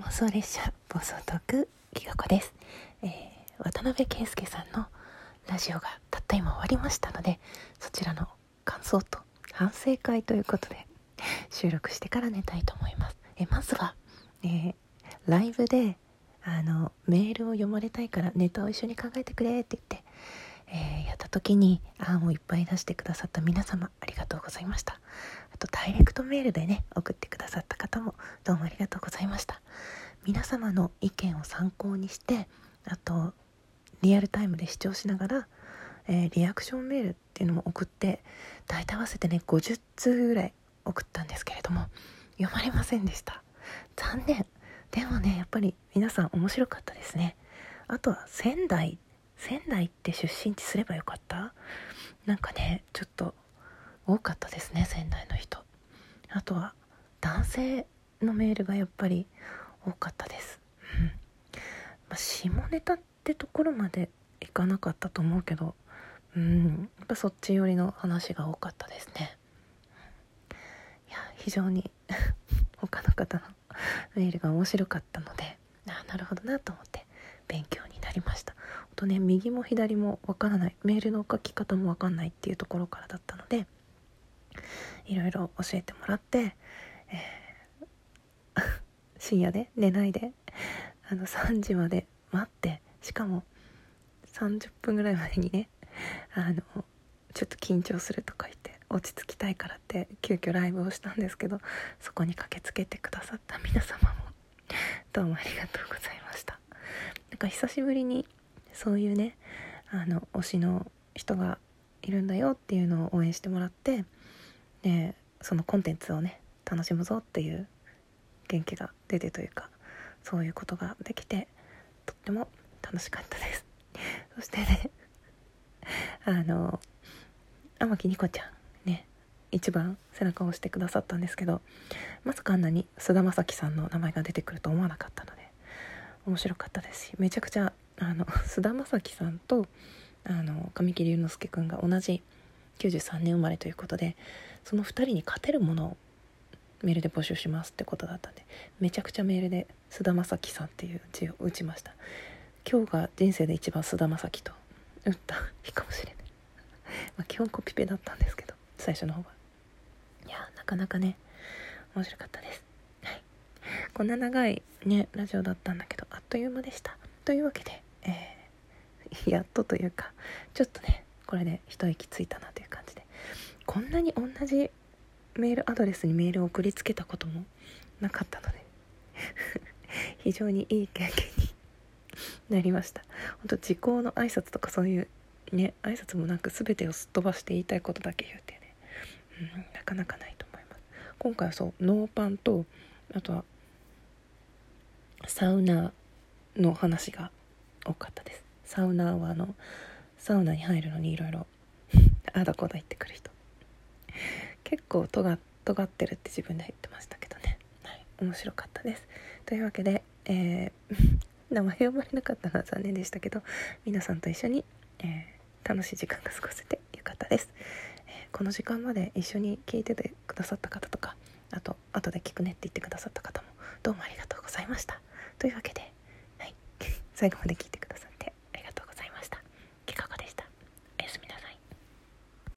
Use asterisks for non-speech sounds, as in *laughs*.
妄想列車暴走トークきがこです、えー、渡辺圭介さんのラジオがたった今終わりましたのでそちらの感想と反省会ということで収録してから寝たいと思います。えまずは、えー、ライブであのメールを読まれたいからネタを一緒に考えてくれって言ってえー、やった時に案をいっぱい出してくださった皆様ありがとうございました。とダイレクトメールでね送ってくださった方もどうもありがとうございました。皆様の意見を参考にしてあとリアルタイムで視聴しながら、えー、リアクションメールっていうのも送って大体合わせてね50通ぐらい送ったんですけれども読まれませんでした。残念。でもねやっぱり皆さん面白かったですね。あとは仙台仙台って出身地すればよかった？なんかねちょっと多かったですね仙台の人。あとは男性のメールがやっぱり多かったです、うん。まあ、下ネタってところまでいかなかったと思うけどうん。やっぱそっち寄りの話が多かったですね。いや非常に *laughs* 他の方のメールが面白かったのであなるほどなと思って勉強になりました。とね右も左もわからない。メールの書き方もわかんないっていうところからだったのでいろいろ教えてもらって、えー、深夜で寝ないであの3時まで待ってしかも30分ぐらい前にねあのちょっと緊張するとか言って落ち着きたいからって急遽ライブをしたんですけどそこに駆けつけてくださった皆様もどうもありがとうございました。なんか久しぶりにそういうねあの推しの人がいるんだよっていうのを応援してもらってでそのコンテンツをね楽しむぞっていう元気が出てというかそういうことができてとっても楽しかったです。*laughs* そしてね *laughs* あの天木ニコちゃんね一番背中を押してくださったんですけどまさかあんなに菅田将暉さんの名前が出てくると思わなかったので面白かったですしめちゃくちゃあの菅田将暉さんとあの神木隆之介君が同じ93年生まれということでその2人に勝てるものをメールで募集しますってことだったんでめちゃくちゃメールで菅田将暉さんっていう字を打ちました。今日が人生で一番菅田将暉と打った日かもしれない。ま基本コピペだったんですけど最初の方は。いやなかなかね面白かったです。はい。こんな長いねラジオだったんだけどあっという間でした。というわけで、えー、やっとというかちょっとねこれで一息ついたなという感じで。こんなに同じメールアドレスにメールを送りつけたこともなかったので。*laughs* 非常にいい経験になりました。本当時効の挨拶とかそういうね挨拶もなく全てをすっ飛ばして言いたいことだけ言うてね、うん、なかなかないと思います。今回はそうノーパンとあとはサウナの話が多かったです。サウナはあのサウナに入るのにいろいろ *laughs* あだこだ言ってくる人。結構とが尖ってるって自分で言ってましたけどね、はい、面白かったです。というわけで、えー、*laughs* 名前呼ばれなかったのは残念でしたけど皆さんと一緒に、えー、楽しい時間が過ごせてよかったです、えー、この時間まで一緒に聞いててくださった方とかあと後で聞くねって言ってくださった方もどうもありがとうございました。というわけではい *laughs* 最後まで聞いてください。